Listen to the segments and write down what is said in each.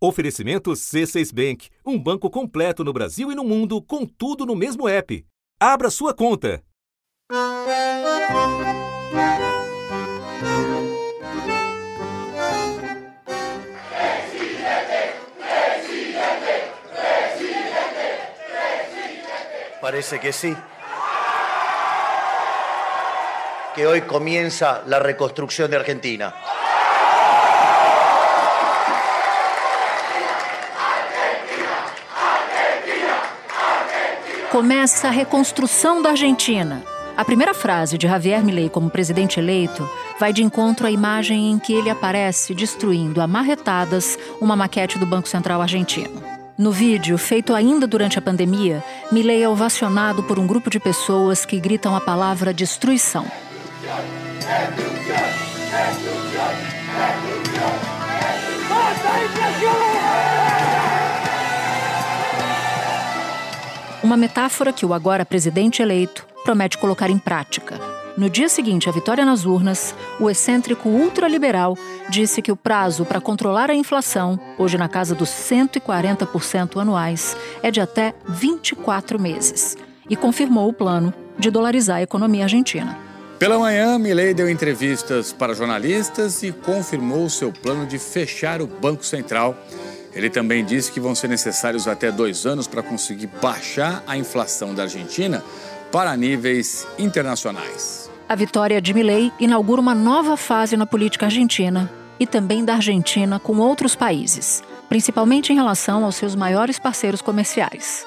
Oferecimento C6 Bank, um banco completo no Brasil e no mundo, com tudo no mesmo app. Abra sua conta. Parece que sí. Que hoy comienza la reconstrucción de Argentina. Começa a reconstrução da Argentina. A primeira frase de Javier Milei como presidente eleito vai de encontro à imagem em que ele aparece destruindo a marretadas uma maquete do Banco Central argentino. No vídeo, feito ainda durante a pandemia, Milei é ovacionado por um grupo de pessoas que gritam a palavra destruição. Uma metáfora que o agora presidente eleito promete colocar em prática. No dia seguinte à vitória nas urnas, o excêntrico ultraliberal disse que o prazo para controlar a inflação, hoje na casa dos 140% anuais, é de até 24 meses. E confirmou o plano de dolarizar a economia argentina. Pela manhã, Milei deu entrevistas para jornalistas e confirmou seu plano de fechar o Banco Central ele também disse que vão ser necessários até dois anos para conseguir baixar a inflação da Argentina para níveis internacionais. A vitória de Milei inaugura uma nova fase na política argentina e também da Argentina com outros países, principalmente em relação aos seus maiores parceiros comerciais.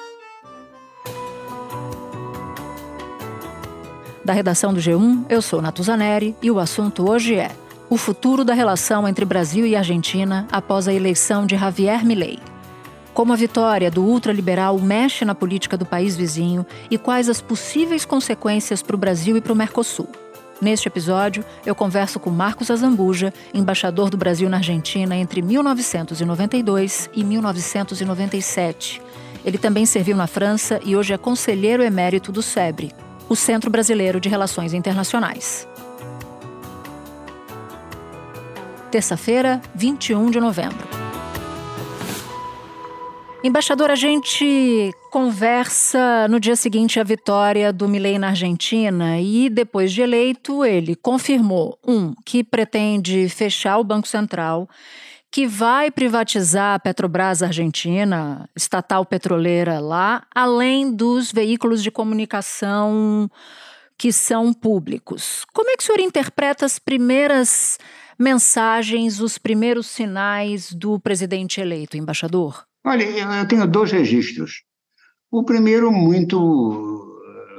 Da redação do G1, eu sou Natuzaneri e o assunto hoje é o futuro da relação entre Brasil e Argentina após a eleição de Javier Milei. Como a vitória do ultraliberal mexe na política do país vizinho e quais as possíveis consequências para o Brasil e para o Mercosul. Neste episódio, eu converso com Marcos Azambuja, embaixador do Brasil na Argentina entre 1992 e 1997. Ele também serviu na França e hoje é conselheiro emérito do SEBRE, o Centro Brasileiro de Relações Internacionais. Terça-feira, 21 de novembro. Embaixador, a gente conversa no dia seguinte à vitória do Milei na Argentina e, depois de eleito, ele confirmou: um, que pretende fechar o Banco Central, que vai privatizar a Petrobras Argentina, estatal petroleira lá, além dos veículos de comunicação que são públicos. Como é que o senhor interpreta as primeiras mensagens, os primeiros sinais do presidente eleito, embaixador? Olha, eu tenho dois registros. O primeiro, muito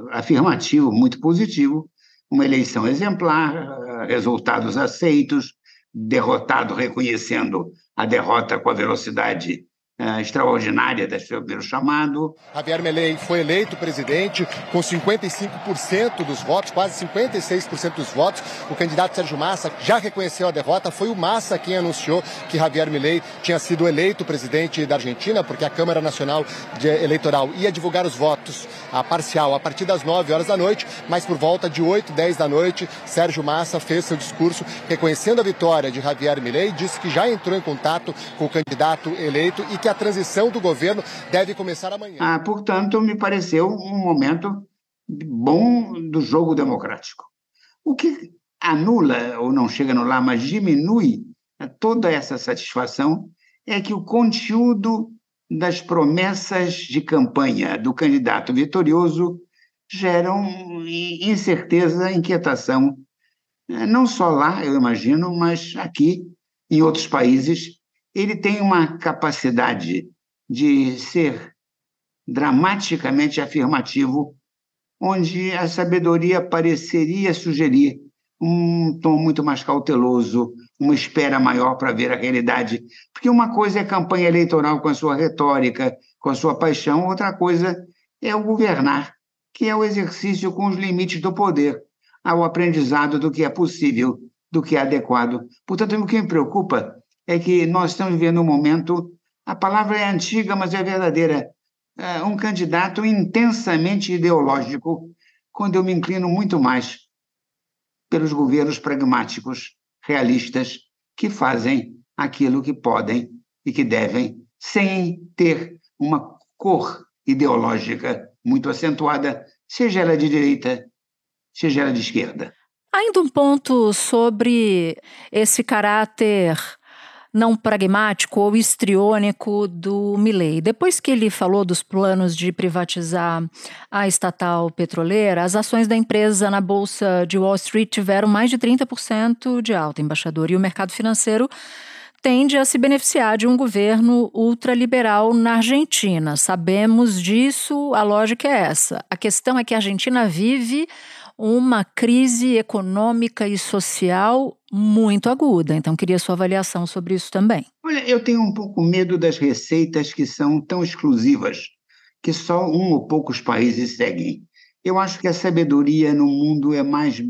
eh, afirmativo, muito positivo, uma eleição exemplar, eh, resultados aceitos, derrotado reconhecendo a derrota com a velocidade uh, extraordinária do seu primeiro chamado. Javier Milei foi eleito presidente com 55% dos votos, quase 56% dos votos. O candidato Sérgio Massa já reconheceu a derrota. Foi o Massa quem anunciou que Javier Milei tinha sido eleito presidente da Argentina, porque a Câmara Nacional Eleitoral ia divulgar os votos a parcial a partir das 9 horas da noite, mas por volta de 8, 10 da noite, Sérgio Massa fez seu discurso reconhecendo a vitória de Javier Milei, disse que já entrou em contato com o candidato eleito e que a transição do governo deve começar amanhã. Ah, portanto, me pareceu um momento bom do jogo democrático. O que anula, ou não chega a anular, mas diminui toda essa satisfação é que o conteúdo das promessas de campanha do candidato vitorioso geram incerteza, inquietação, não só lá, eu imagino, mas aqui, em outros países, ele tem uma capacidade de ser dramaticamente afirmativo, onde a sabedoria pareceria sugerir um tom muito mais cauteloso, uma espera maior para ver a realidade. Porque uma coisa é campanha eleitoral com a sua retórica, com a sua paixão, outra coisa é o governar, que é o exercício com os limites do poder, ao aprendizado do que é possível, do que é adequado. Portanto, o que me preocupa é que nós estamos vivendo um momento, a palavra é antiga, mas é verdadeira, é um candidato intensamente ideológico, quando eu me inclino muito mais pelos governos pragmáticos, realistas, que fazem aquilo que podem e que devem, sem ter uma cor ideológica muito acentuada, seja ela de direita, seja ela de esquerda. Ainda um ponto sobre esse caráter não pragmático ou histriônico do Milley. Depois que ele falou dos planos de privatizar a estatal petroleira, as ações da empresa na bolsa de Wall Street tiveram mais de 30% de alta, embaixador, e o mercado financeiro tende a se beneficiar de um governo ultraliberal na Argentina. Sabemos disso, a lógica é essa. A questão é que a Argentina vive uma crise econômica e social muito aguda. Então, queria sua avaliação sobre isso também. Olha, eu tenho um pouco medo das receitas que são tão exclusivas, que só um ou poucos países seguem. Eu acho que a sabedoria no mundo é mais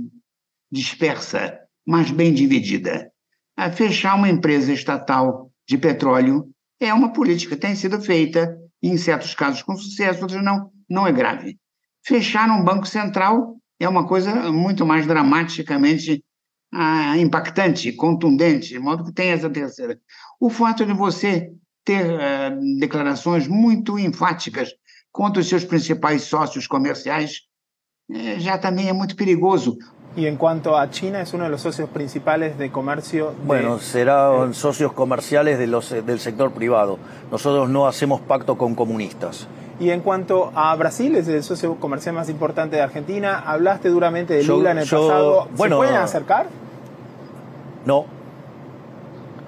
dispersa, mais bem dividida. A fechar uma empresa estatal de petróleo é uma política que tem sido feita, em certos casos com sucesso, outros não, não é grave. Fechar um banco central é uma coisa muito mais dramaticamente ah, impactante, contundente, de modo que tem essa terceira. O fato de você ter ah, declarações muito enfáticas contra os seus principais sócios comerciais eh, já também é muito perigoso. Y en cuanto a China, es uno de los socios principales de comercio. De... Bueno, serán socios comerciales de los, del sector privado. Nosotros no hacemos pacto con comunistas. Y en cuanto a Brasil, es el socio comercial más importante de Argentina. Hablaste duramente de Lula yo, en el yo, pasado. ¿Se bueno, pueden acercar? No.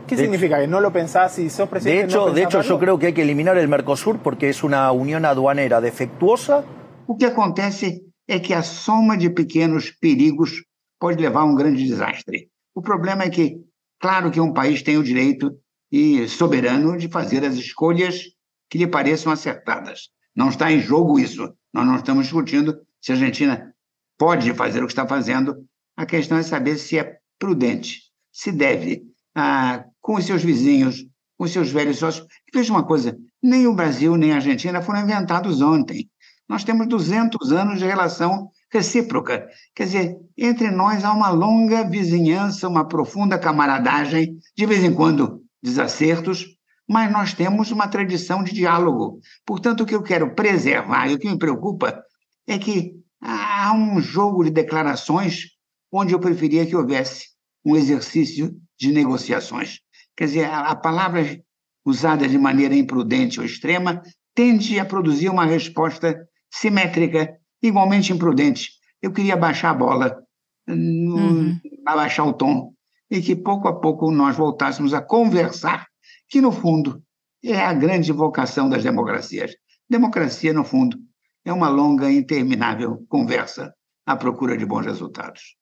¿Qué de significa? ¿Que no lo pensás y sos presidente? De hecho, no de hecho yo creo que hay que eliminar el Mercosur porque es una unión aduanera defectuosa. O que acontece é que a soma de pequenos perigos pode levar a um grande desastre. O problema é que, claro que um país tem o direito e soberano de fazer as escolhas que lhe pareçam acertadas. Não está em jogo isso. Nós não estamos discutindo se a Argentina pode fazer o que está fazendo. A questão é saber se é prudente, se deve, ah, com os seus vizinhos, com os seus velhos sócios. Veja uma coisa: nem o Brasil nem a Argentina foram inventados ontem. Nós temos 200 anos de relação recíproca. Quer dizer, entre nós há uma longa vizinhança, uma profunda camaradagem, de vez em quando desacertos, mas nós temos uma tradição de diálogo. Portanto, o que eu quero preservar e o que me preocupa é que há um jogo de declarações onde eu preferia que houvesse um exercício de negociações. Quer dizer, a palavra usada de maneira imprudente ou extrema tende a produzir uma resposta simétrica, igualmente imprudente. Eu queria baixar a bola, uhum. abaixar o tom, e que pouco a pouco nós voltássemos a conversar que, no fundo, é a grande vocação das democracias. Democracia, no fundo, é uma longa e interminável conversa à procura de bons resultados.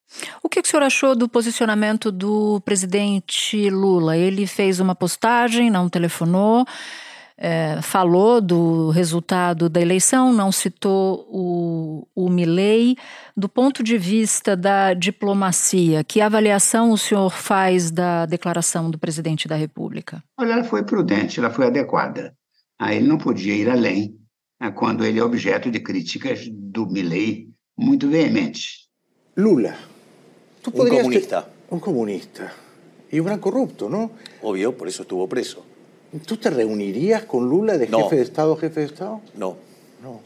O que o senhor achou do posicionamento do presidente Lula? Ele fez uma postagem, não telefonou, é, falou do resultado da eleição, não citou o, o Milley. Do ponto de vista da diplomacia, que avaliação o senhor faz da declaração do presidente da República? Olha, ela foi prudente, ela foi adequada. Ah, ele não podia ir além ah, quando ele é objeto de críticas do Milley muito veementes. Lula, tu um comunista. Ter... Um comunista. E um gran corrupto, não? Obvio, por isso estuvo preso. ¿Tú te reunirías con Lula de no. jefe de Estado, jefe de Estado? No. No.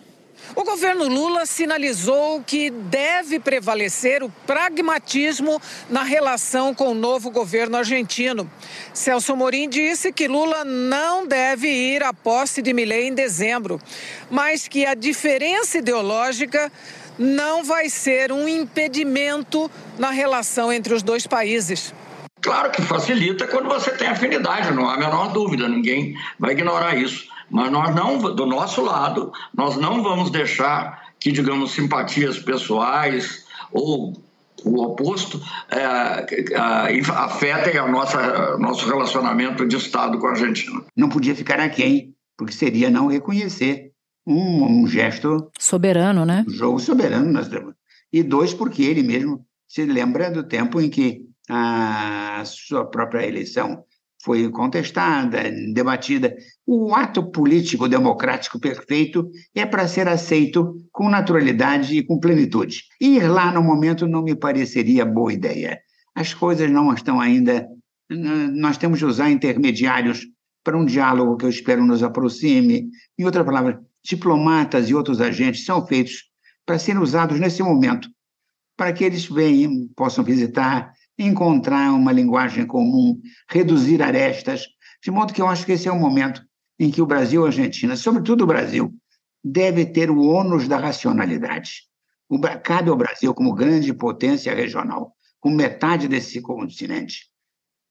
O governo Lula sinalizou que deve prevalecer o pragmatismo na relação com o novo governo argentino. Celso Morim disse que Lula não deve ir à posse de Milei em dezembro, mas que a diferença ideológica não vai ser um impedimento na relação entre os dois países. Claro que facilita quando você tem afinidade, não há a menor dúvida, ninguém vai ignorar isso. Mas nós não, do nosso lado, nós não vamos deixar que, digamos, simpatias pessoais ou o oposto é, é, afetem a nossa nosso relacionamento de Estado com a Argentina. Não podia ficar aquém, porque seria não reconhecer um, um gesto soberano, né? Um jogo soberano nós temos. E dois, porque ele mesmo se lembra do tempo em que a sua própria eleição foi contestada, debatida. O ato político democrático perfeito é para ser aceito com naturalidade e com plenitude. Ir lá no momento não me pareceria boa ideia. As coisas não estão ainda. Nós temos de usar intermediários para um diálogo que eu espero nos aproxime. Em outra palavra, diplomatas e outros agentes são feitos para serem usados nesse momento, para que eles venham, possam visitar, encontrar uma linguagem comum, reduzir arestas, de modo que eu acho que esse é o momento em que o Brasil e a Argentina, sobretudo o Brasil, deve ter o ônus da racionalidade. O, cabe ao Brasil, como grande potência regional, com metade desse continente,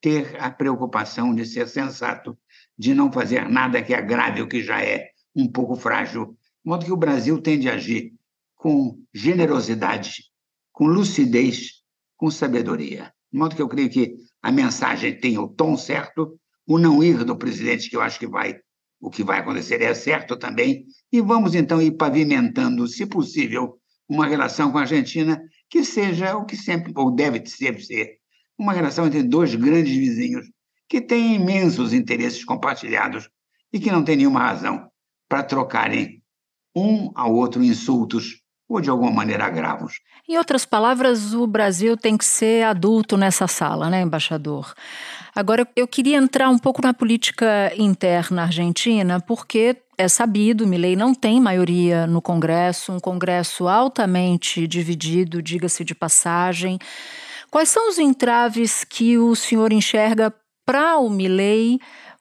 ter a preocupação de ser sensato, de não fazer nada que agrave o que já é um pouco frágil. De modo que o Brasil tem de agir com generosidade, com lucidez, com sabedoria. De modo que eu creio que a mensagem tem o tom certo, o não ir do presidente, que eu acho que vai, o que vai acontecer é certo também, e vamos então ir pavimentando, se possível, uma relação com a Argentina que seja o que sempre, ou deve sempre ser, uma relação entre dois grandes vizinhos que têm imensos interesses compartilhados e que não têm nenhuma razão para trocarem um ao outro insultos ou de alguma maneira agravos. Em outras palavras, o Brasil tem que ser adulto nessa sala, né, embaixador? Agora, eu queria entrar um pouco na política interna argentina, porque é sabido, Milei não tem maioria no Congresso, um Congresso altamente dividido, diga-se de passagem. Quais são os entraves que o senhor enxerga para o Milei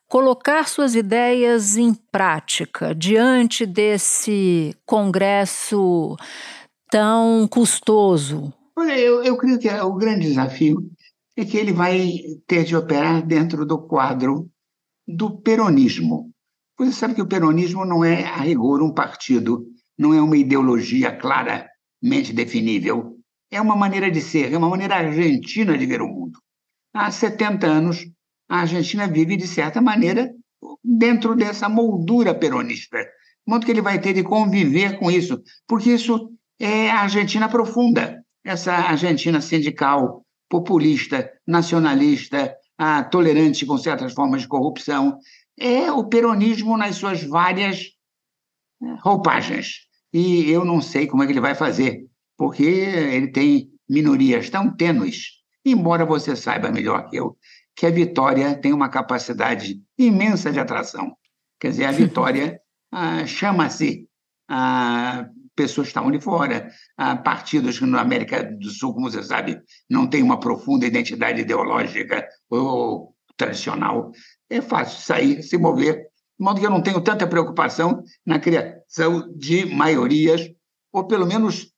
colocar suas ideias em prática diante desse Congresso tão custoso? Olha, eu, eu creio que é o grande desafio é que ele vai ter de operar dentro do quadro do peronismo. Você sabe que o peronismo não é, a rigor, um partido, não é uma ideologia claramente definível. É uma maneira de ser, é uma maneira argentina de ver o mundo. Há 70 anos, a Argentina vive, de certa maneira, dentro dessa moldura peronista. Modo que ele vai ter de conviver com isso, porque isso é a Argentina profunda, essa Argentina sindical, populista, nacionalista, ah, tolerante com certas formas de corrupção. É o peronismo nas suas várias eh, roupagens. E eu não sei como é que ele vai fazer, porque ele tem minorias tão tênues, embora você saiba melhor que eu, que a Vitória tem uma capacidade imensa de atração. Quer dizer, a Vitória ah, chama-se ah, pessoas que estavam de fora, ah, partidos que na América do Sul, como você sabe, não têm uma profunda identidade ideológica ou tradicional. É fácil sair, se mover, de modo que eu não tenho tanta preocupação na criação de maiorias, ou pelo menos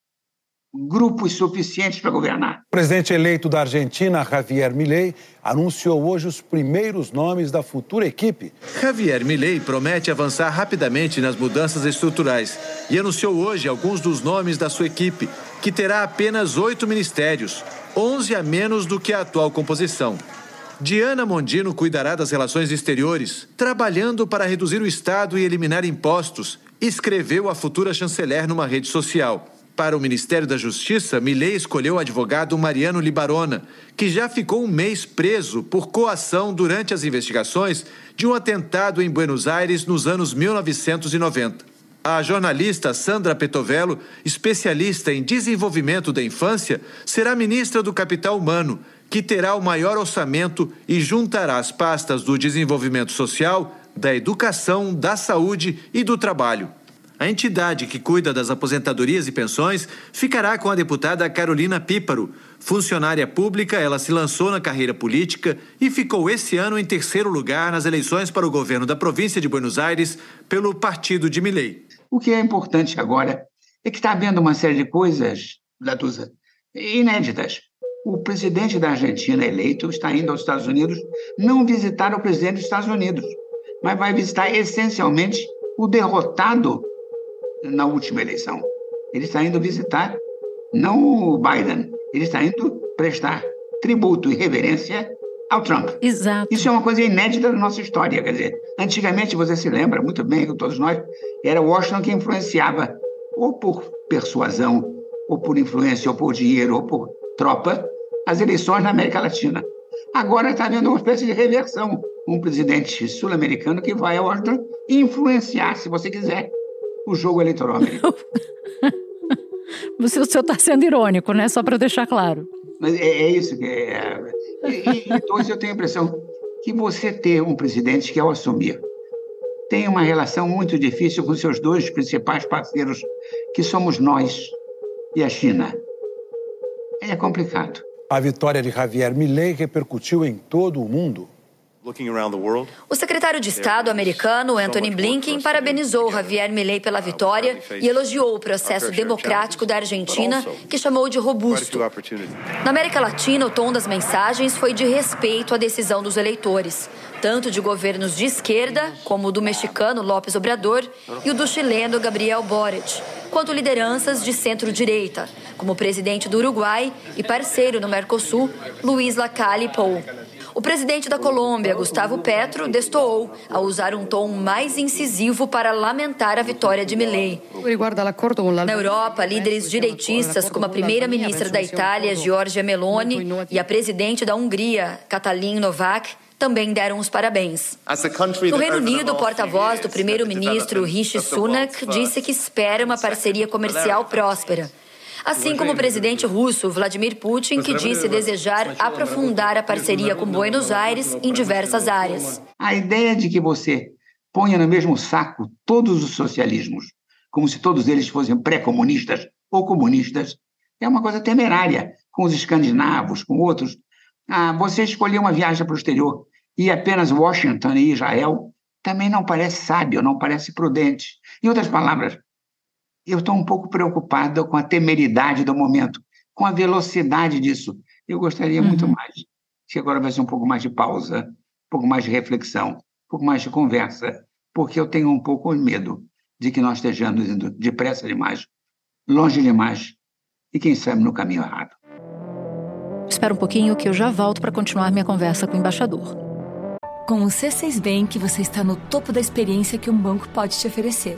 grupos suficientes para governar. O presidente eleito da Argentina, Javier Milei, anunciou hoje os primeiros nomes da futura equipe. Javier Milei promete avançar rapidamente nas mudanças estruturais e anunciou hoje alguns dos nomes da sua equipe, que terá apenas oito ministérios, onze a menos do que a atual composição. Diana Mondino cuidará das relações exteriores, trabalhando para reduzir o Estado e eliminar impostos, escreveu a futura chanceler numa rede social. Para o Ministério da Justiça, Milei escolheu o advogado Mariano Libarona, que já ficou um mês preso por coação durante as investigações de um atentado em Buenos Aires nos anos 1990. A jornalista Sandra Petovello, especialista em desenvolvimento da infância, será ministra do Capital Humano, que terá o maior orçamento e juntará as pastas do desenvolvimento social, da educação, da saúde e do trabalho. A entidade que cuida das aposentadorias e pensões ficará com a deputada Carolina Píparo. Funcionária pública, ela se lançou na carreira política e ficou esse ano em terceiro lugar nas eleições para o governo da província de Buenos Aires pelo partido de Milei. O que é importante agora é que está havendo uma série de coisas, Latusa, inéditas. O presidente da Argentina eleito está indo aos Estados Unidos não visitar o presidente dos Estados Unidos, mas vai visitar essencialmente o derrotado na última eleição. Ele está indo visitar não o Biden, ele está indo prestar tributo e reverência ao Trump. Exato. Isso é uma coisa inédita da nossa história. Quer dizer, antigamente, você se lembra muito bem, todos nós, era Washington que influenciava, ou por persuasão, ou por influência, ou por dinheiro, ou por tropa, as eleições na América Latina. Agora está havendo uma espécie de reversão. Um presidente sul-americano que vai a Washington influenciar, se você quiser, o jogo eleitoral americano. Você, o senhor está sendo irônico, né? Só para deixar claro. Mas é, é isso que é. E, e, então, eu tenho a impressão que você ter um presidente que, ao assumir, tem uma relação muito difícil com seus dois principais parceiros, que somos nós e a China. É complicado. A vitória de Javier Milei repercutiu em todo o mundo. O secretário de Estado americano Anthony Blinken parabenizou Javier Milei pela vitória e elogiou o processo democrático da Argentina, que chamou de robusto. Na América Latina, o tom das mensagens foi de respeito à decisão dos eleitores, tanto de governos de esquerda, como o do mexicano López Obrador e o do chileno Gabriel Boric, quanto lideranças de centro-direita, como o presidente do Uruguai e parceiro no Mercosul, Luiz Lacalle Pou. O presidente da Colômbia, Gustavo Petro, destoou ao usar um tom mais incisivo para lamentar a vitória de Milei. Na Europa, líderes direitistas, como a primeira-ministra da Itália, Giorgia Meloni, e a presidente da Hungria, Katalin Novak, também deram os parabéns. No Reino Unido, o porta-voz do primeiro-ministro Rishi Sunak disse que espera uma parceria comercial próspera assim como o presidente russo Vladimir Putin, que disse desejar aprofundar a parceria com Buenos Aires em diversas áreas. A ideia de que você ponha no mesmo saco todos os socialismos, como se todos eles fossem pré-comunistas ou comunistas, é uma coisa temerária com os escandinavos, com outros. Ah, você escolher uma viagem para o exterior e apenas Washington e Israel também não parece sábio, não parece prudente. Em outras palavras, eu estou um pouco preocupada com a temeridade do momento, com a velocidade disso. Eu gostaria uhum. muito mais que agora vai ser um pouco mais de pausa, um pouco mais de reflexão, um pouco mais de conversa, porque eu tenho um pouco medo de que nós estejamos indo depressa demais, longe demais e, quem sabe, no caminho errado. Espera um pouquinho que eu já volto para continuar minha conversa com o embaixador. Com o C6 Bank, você está no topo da experiência que um banco pode te oferecer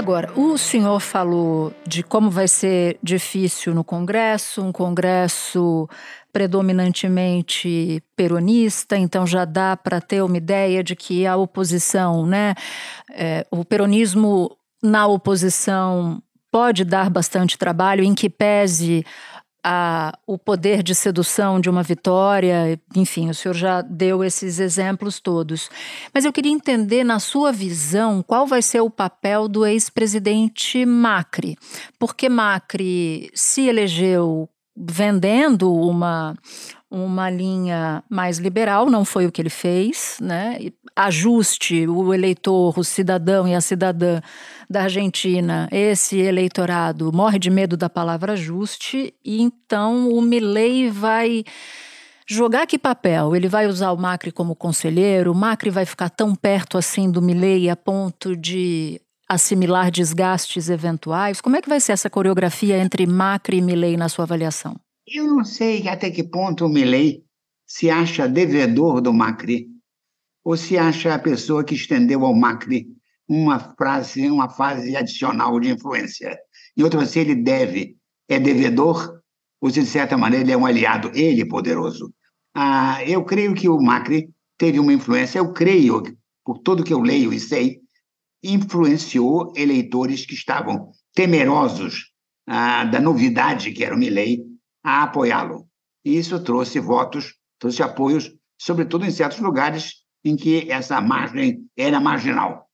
Agora, o senhor falou de como vai ser difícil no Congresso, um Congresso predominantemente peronista, então já dá para ter uma ideia de que a oposição, né, é, o peronismo na oposição pode dar bastante trabalho, em que pese a, o poder de sedução de uma vitória, enfim, o senhor já deu esses exemplos todos. Mas eu queria entender, na sua visão, qual vai ser o papel do ex-presidente Macri. Porque Macri se elegeu vendendo uma, uma linha mais liberal, não foi o que ele fez, né? Ajuste o eleitor, o cidadão e a cidadã da Argentina, esse eleitorado morre de medo da palavra ajuste, e então o Milley vai jogar que papel? Ele vai usar o Macri como conselheiro? O Macri vai ficar tão perto assim do Milley a ponto de assimilar desgastes eventuais? Como é que vai ser essa coreografia entre Macri e Milley na sua avaliação? Eu não sei até que ponto o Milley se acha devedor do Macri ou se acha a pessoa que estendeu ao Macri uma frase, uma fase adicional de influência. Em outra se ele deve, é devedor, ou se de certa maneira ele é um aliado, ele poderoso. Ah, eu creio que o Macri teve uma influência, eu creio, por tudo que eu leio e sei, influenciou eleitores que estavam temerosos ah, da novidade que era o Milley a apoiá-lo. Isso trouxe votos, trouxe apoios, sobretudo em certos lugares em que essa margem era marginal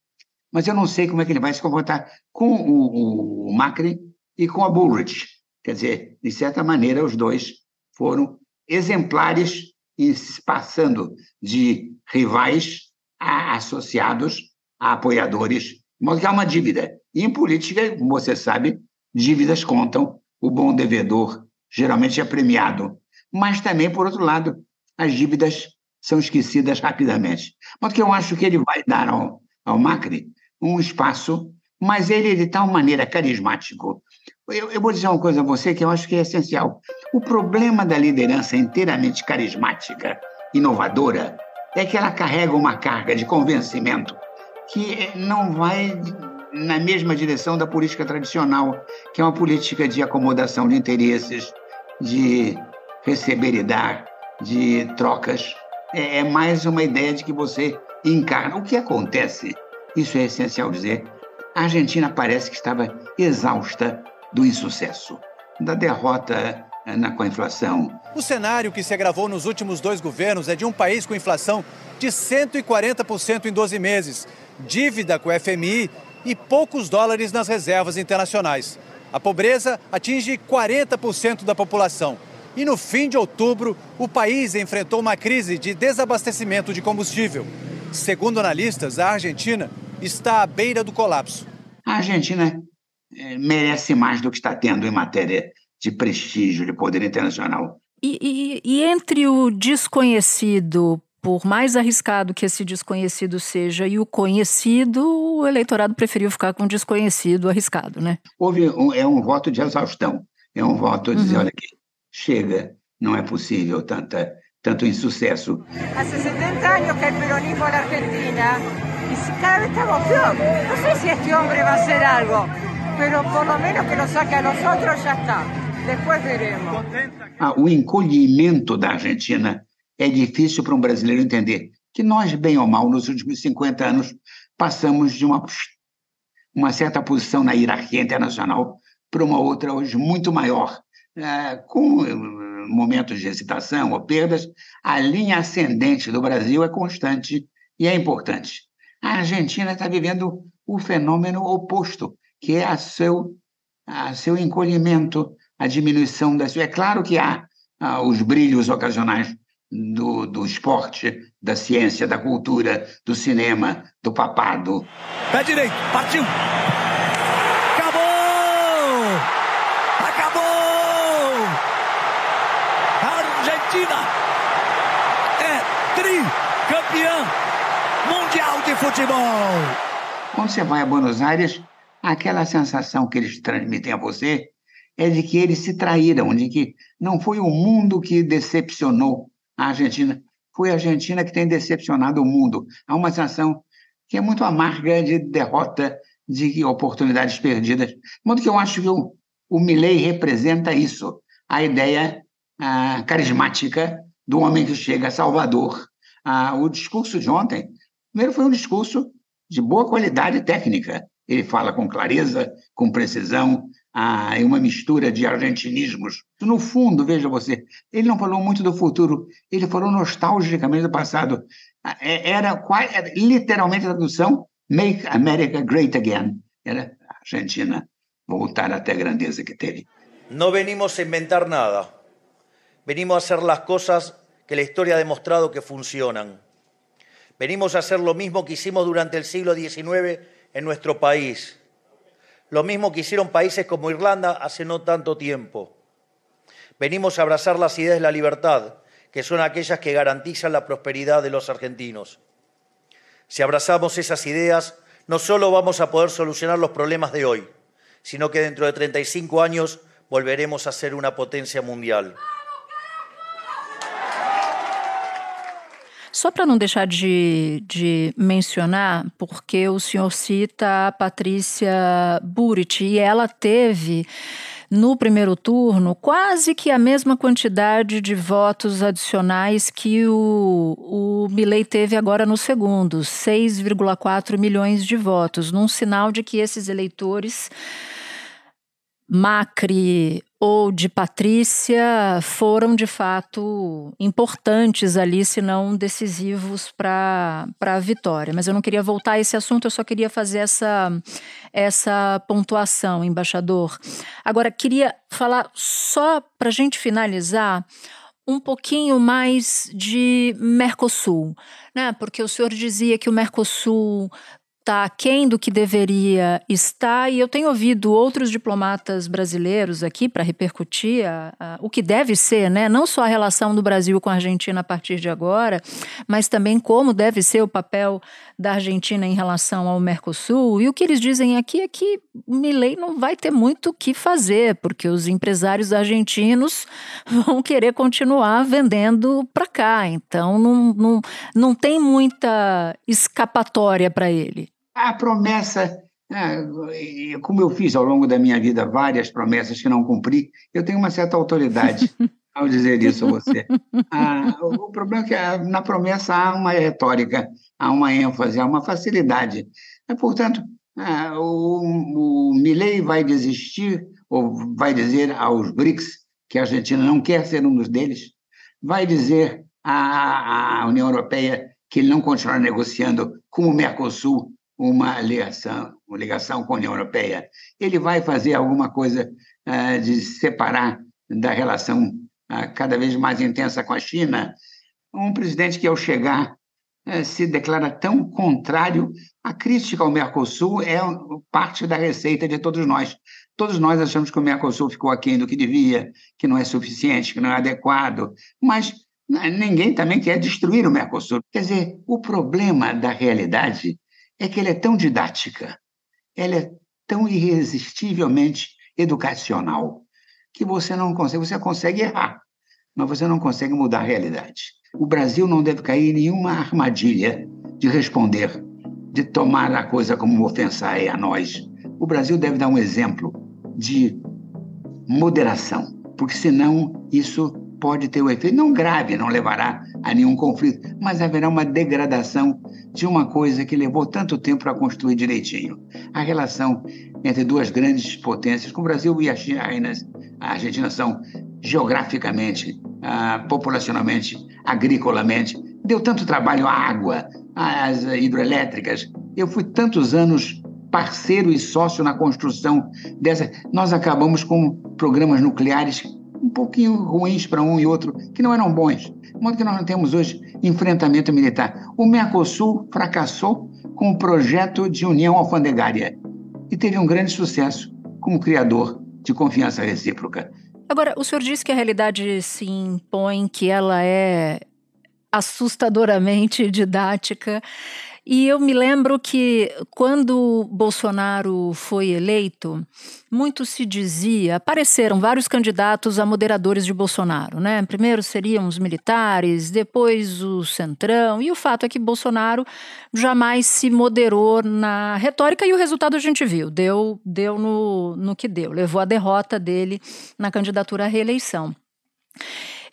mas eu não sei como é que ele vai se comportar com o, o Macri e com a Bullrich. Quer dizer, de certa maneira, os dois foram exemplares e passando de rivais a associados, a apoiadores, modo que há uma dívida. E em política, como você sabe, dívidas contam, o bom devedor geralmente é premiado. Mas também, por outro lado, as dívidas são esquecidas rapidamente. Modo que eu acho que ele vai dar ao, ao Macri um espaço, mas ele é de tal maneira carismático. Eu, eu, vou dizer uma coisa a você que eu acho que é essencial. O problema da liderança inteiramente carismática, inovadora, é que ela carrega uma carga de convencimento que não vai na mesma direção da política tradicional, que é uma política de acomodação de interesses, de receber e dar, de trocas. É, é mais uma ideia de que você encarna. O que acontece, isso é essencial dizer, a Argentina parece que estava exausta do insucesso, da derrota eh, na, com a inflação. O cenário que se agravou nos últimos dois governos é de um país com inflação de 140% em 12 meses, dívida com o FMI e poucos dólares nas reservas internacionais. A pobreza atinge 40% da população. E no fim de outubro, o país enfrentou uma crise de desabastecimento de combustível. Segundo analistas, a Argentina está à beira do colapso. A Argentina é, merece mais do que está tendo em matéria de prestígio, de poder internacional. E, e, e entre o desconhecido por mais arriscado que esse desconhecido seja e o conhecido, o eleitorado preferiu ficar com o desconhecido arriscado, né? Houve um, é um voto de exaustão, é um voto de uhum. dizer, olha aqui, chega, não é possível tanta, tanto insucesso. Há 70 anos que o peronismo na Argentina e cada vez estamos pior. Não sei se este homem vai ser algo, mas por lo menos que nos saque a nós já está. Depois veremos. Ah, o encolhimento da Argentina é difícil para um brasileiro entender que nós, bem ou mal, nos últimos 50 anos, passamos de uma, uma certa posição na hierarquia internacional para uma outra hoje muito maior, é, com eh, momentos de hesitação ou perdas, a linha ascendente do Brasil é constante e é importante. A Argentina está vivendo o fenômeno oposto, que é a seu, a seu encolhimento, a diminuição da sua. É claro que há ah, os brilhos ocasionais do, do esporte, da ciência, da cultura, do cinema, do papado. Pé direito, partiu! Acabou! Acabou! A Argentina é tricampeã mundial de futebol! Quando você vai a Buenos Aires, aquela sensação que eles transmitem a você é de que eles se traíram, de que não foi o mundo que decepcionou a Argentina. Foi a Argentina que tem decepcionado o mundo. Há uma sensação que é muito amarga de derrota, de oportunidades perdidas. De modo que eu acho que o, o Milley representa isso, a ideia a, carismática do homem que chega a Salvador. A, o discurso de ontem, primeiro foi um discurso de boa qualidade técnica. Ele fala com clareza, com precisão, ah, uma mistura de argentinismos. No fundo, veja você, ele não falou muito do futuro, ele falou nostalgicamente do passado. Ah, é, era, era literalmente a tradução Make America Great Again. Era a Argentina voltar até a grandeza que teve. Não venimos a inventar nada. Venimos a hacer las cosas que la historia ha demostrado que funcionan. Venimos a hacer lo mismo que hicimos durante el siglo XIX en nuestro país lo mismo que hicieron países como Irlanda hace no tanto tiempo. Venimos a abrazar las ideas de la libertad, que son aquellas que garantizan la prosperidad de los argentinos. Si abrazamos esas ideas, no solo vamos a poder solucionar los problemas de hoy, sino que dentro de 35 años volveremos a ser una potencia mundial. Só para não deixar de, de mencionar, porque o senhor cita a Patrícia Burit e ela teve no primeiro turno quase que a mesma quantidade de votos adicionais que o, o Milley teve agora no segundo, 6,4 milhões de votos, num sinal de que esses eleitores Macri ou de Patrícia foram de fato importantes ali, se não decisivos para a vitória. Mas eu não queria voltar a esse assunto, eu só queria fazer essa, essa pontuação, embaixador. Agora, queria falar só para a gente finalizar um pouquinho mais de Mercosul, né? Porque o senhor dizia que o Mercosul está aquém do que deveria estar, e eu tenho ouvido outros diplomatas brasileiros aqui para repercutir a, a, o que deve ser, né? não só a relação do Brasil com a Argentina a partir de agora, mas também como deve ser o papel da Argentina em relação ao Mercosul. E o que eles dizem aqui é que Milei não vai ter muito o que fazer, porque os empresários argentinos vão querer continuar vendendo para cá, então não, não, não tem muita escapatória para ele. A promessa, é, como eu fiz ao longo da minha vida várias promessas que não cumpri, eu tenho uma certa autoridade ao dizer isso a você. Ah, o problema é que ah, na promessa há uma retórica, há uma ênfase, há uma facilidade. É, portanto, ah, o, o Milley vai desistir, ou vai dizer aos BRICS que a Argentina não quer ser um dos deles, vai dizer à, à União Europeia que ele não continuará negociando com o Mercosul uma ligação, uma ligação com a União Europeia. Ele vai fazer alguma coisa uh, de separar da relação uh, cada vez mais intensa com a China. Um presidente que, ao chegar, uh, se declara tão contrário. A crítica ao Mercosul é parte da receita de todos nós. Todos nós achamos que o Mercosul ficou aquém do que devia, que não é suficiente, que não é adequado, mas ninguém também quer destruir o Mercosul. Quer dizer, o problema da realidade é que ela é tão didática, ela é tão irresistivelmente educacional, que você não consegue, você consegue errar, mas você não consegue mudar a realidade. O Brasil não deve cair em nenhuma armadilha de responder, de tomar a coisa como uma ofensa a nós. O Brasil deve dar um exemplo de moderação, porque senão isso pode ter o um efeito, não grave, não levará a nenhum conflito, mas haverá uma degradação de uma coisa que levou tanto tempo para construir direitinho. A relação entre duas grandes potências, como o Brasil e a, China, a Argentina são geograficamente, uh, populacionalmente, agricolamente, deu tanto trabalho à água, às hidroelétricas. Eu fui tantos anos parceiro e sócio na construção dessa. Nós acabamos com programas nucleares um pouquinho ruins para um e outro, que não eram bons. De modo que nós não temos hoje enfrentamento militar. O Mercosul fracassou com o projeto de união alfandegária e teve um grande sucesso como criador de confiança recíproca. Agora, o senhor disse que a realidade se impõe, que ela é assustadoramente didática. E eu me lembro que quando Bolsonaro foi eleito, muito se dizia, apareceram vários candidatos a moderadores de Bolsonaro, né? Primeiro seriam os militares, depois o Centrão, e o fato é que Bolsonaro jamais se moderou na retórica e o resultado a gente viu, deu, deu no, no que deu, levou a derrota dele na candidatura à reeleição.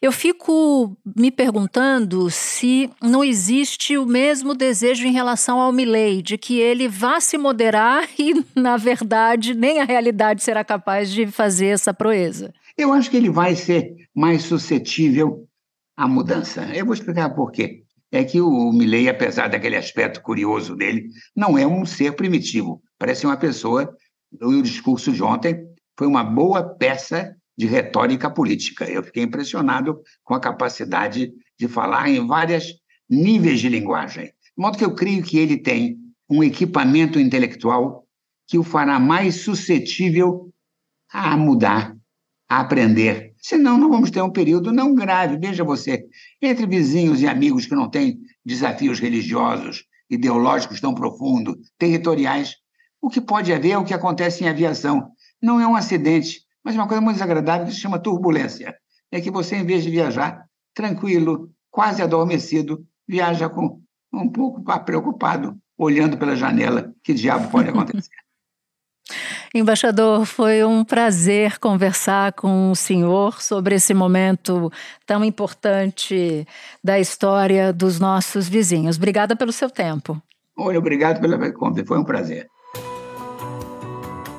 Eu fico me perguntando se não existe o mesmo desejo em relação ao Milley, de que ele vá se moderar e, na verdade, nem a realidade será capaz de fazer essa proeza. Eu acho que ele vai ser mais suscetível à mudança. Eu vou explicar por quê. É que o Milley, apesar daquele aspecto curioso dele, não é um ser primitivo. Parece uma pessoa. O discurso de ontem foi uma boa peça de retórica política. Eu fiquei impressionado com a capacidade de falar em vários níveis de linguagem. De modo que eu creio que ele tem um equipamento intelectual que o fará mais suscetível a mudar, a aprender. Senão, não vamos ter um período não grave. Veja você, entre vizinhos e amigos que não têm desafios religiosos, ideológicos tão profundos, territoriais, o que pode haver é o que acontece em aviação. Não é um acidente, mas uma coisa muito desagradável que se chama turbulência. É que você, em vez de viajar tranquilo, quase adormecido, viaja com um pouco preocupado, olhando pela janela. Que diabo pode acontecer? Embaixador, foi um prazer conversar com o senhor sobre esse momento tão importante da história dos nossos vizinhos. Obrigada pelo seu tempo. Oi, obrigado pela conta, foi um prazer.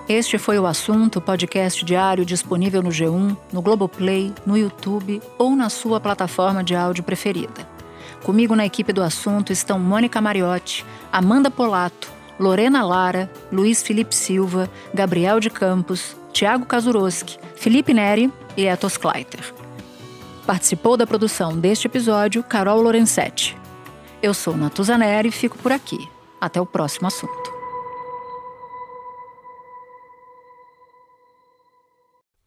Este foi o assunto, podcast diário disponível no G1, no Globoplay, no YouTube ou na sua plataforma de áudio preferida. Comigo na equipe do assunto estão Mônica Mariotti, Amanda Polato, Lorena Lara, Luiz Felipe Silva, Gabriel de Campos, Tiago Kazuroski, Felipe Neri e Etos Kleiter. Participou da produção deste episódio Carol Lorenzetti. Eu sou Natuzaneri e fico por aqui. Até o próximo assunto.